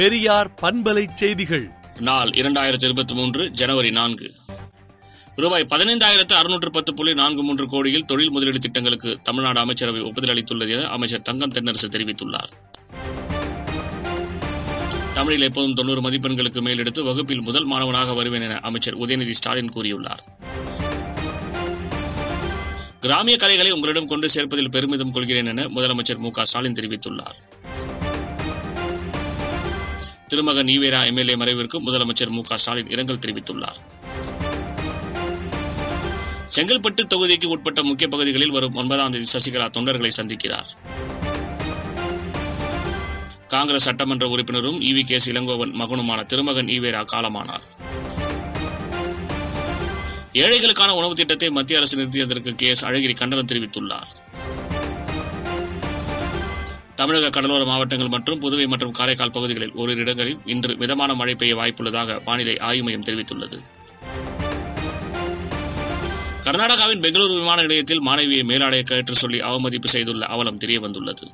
பெரியார் பண்பலை செய்திகள். நாள் இரண்டாயிரத்தி இருபத்தி மூன்று ஜனவரி நான்கு. ரூபாய் பதினைந்தாயிரத்து அறுநூற்று பத்து புள்ளி நான்கு மூன்று கோடியில் தொழில் முதலீடு திட்டங்களுக்கு தமிழ்நாடு அமைச்சரவை ஒப்புதல் அளித்துள்ளது என அமைச்சர் தங்கம் தென்னரசு தெரிவித்துள்ளார். தமிழில் எப்போதும் தொண்ணூறு மதிப்பெண்களுக்கு மேலெடுத்து வகுப்பில் முதல் மாணவனாக வருவேன் என அமைச்சர் உதயநிதி ஸ்டாலின் கூறியுள்ளார். கிராமிய கலைகளை உங்களிடம் கொண்டு சேர்ப்பதில் பெருமிதம் கொள்கிறேன் என முதலமைச்சர் மு ஸ்டாலின் தெரிவித்துள்ளார். திருமகன் நீவேரா எம்எல்ஏ மறைவிற்கு முதலமைச்சர் மு ஸ்டாலின் இரங்கல் தெரிவித்துள்ளார். செங்கல்பட்டு தொகுதிக்கு உட்பட்ட முக்கிய பகுதிகளில் வரும் ஒன்பதாம் தேதி சசிகலா தொண்டர்களை சந்திக்கிறார். காங்கிரஸ் சட்டமன்ற உறுப்பினரும் இவி கே இளங்கோவன் மகனுமான திருமகன் ஈவேரா காலமானார். ஏழைகளுக்கான உணவு திட்டத்தை மத்திய அரசு நிறுத்தியதற்கு கே எஸ் அழகிரி கண்டனம் தெரிவித்துள்ளார். தமிழக கடலோர மாவட்டங்கள் மற்றும் புதுவை மற்றும் காரைக்கால் பகுதிகளில் ஓரிரு இடங்களில் இன்று மிதமான மழை பெய்ய வாய்ப்புள்ளதாக வானிலை ஆய்வு மையம் தெரிவித்துள்ளது. கர்நாடகாவின் பெங்களூரு விமான நிலையத்தில் மாணவியை மேலாடைய கயிற்று சொல்லி அவமதிப்பு செய்துள்ள அவலம் தெரியவந்துள்ளது.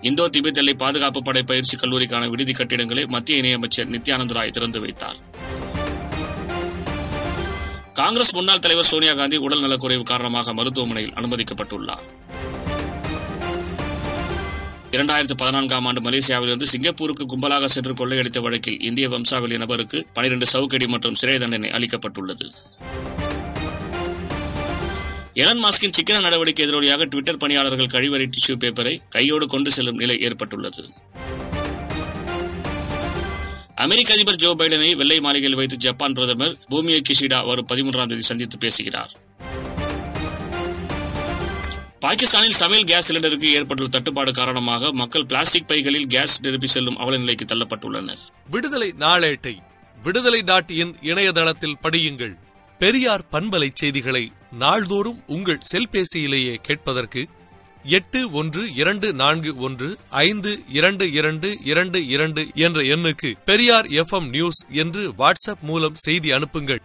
இந்தோ திபெத் எல்லை பாதுகாப்பு படை பயிற்சி கல்லூரிக்கான விடுதி கட்டிடங்களை மத்திய இணையமைச்சர் நித்யானந்த ராய் திறந்து வைத்தார். காங்கிரஸ் முன்னாள் தலைவர் சோனியா காந்தி உடல் நலக்குறைவு காரணமாக மருத்துவமனையில் அனுமதிக்கப்பட்டுள்ளார். இரண்டாயிரத்து பதினான்காம் ஆண்டு மலேசியாவிலிருந்து சிங்கப்பூருக்கு கும்பலாக சென்று கொள்ளையடித்த வழக்கில் இந்திய வம்சாவளி நபருக்கு பனிரெண்டு சவுக்கடி மற்றும் சிறை தண்டனை அளிக்கப்பட்டுள்ளது. எலன் மாஸ்கின் சிக்கன நடவடிக்கை எதிரொலியாக டுவிட்டர் பணியாளர்கள் கழிவறை டிஷ்யூ பேப்பரை கையோடு கொண்டு செல்லும் நிலை ஏற்பட்டுள்ளது. அமெரிக்க அதிபர் ஜோ பைடனை வெள்ளை மாளிகையில் வைத்து ஜப்பான் பிரதமர் பூமியோ கிஷிடா வரும் பதிமூன்றாம் தேதி சந்தித்து பேசுகிறார். பாகிஸ்தானில் சமையல் கேஸ் சிலிண்டருக்கு ஏற்பட்டுள்ள தட்டுப்பாடு காரணமாக மக்கள் பிளாஸ்டிக் பைகளில் கேஸ் நிரப்பி செல்லும் அவல நிலைக்கு தள்ளப்பட்டுள்ளனர். விடுதலை நாளேட்டை விடுதலை டாட் இன் இணையதளத்தில் படியுங்கள். பெரியார் பண்பலை செய்திகளை நாள்தோறும் உங்கள் செல்பேசியிலேயே கேட்பதற்கு எட்டு ஒன்று இரண்டு நான்கு ஒன்று ஐந்து இரண்டு இரண்டு இரண்டு இரண்டு என்ற எண்ணுக்கு பெரியார் எஃப்எம் நியூஸ் என்று வாட்ஸ்அப் மூலம் செய்தி அனுப்புங்கள்.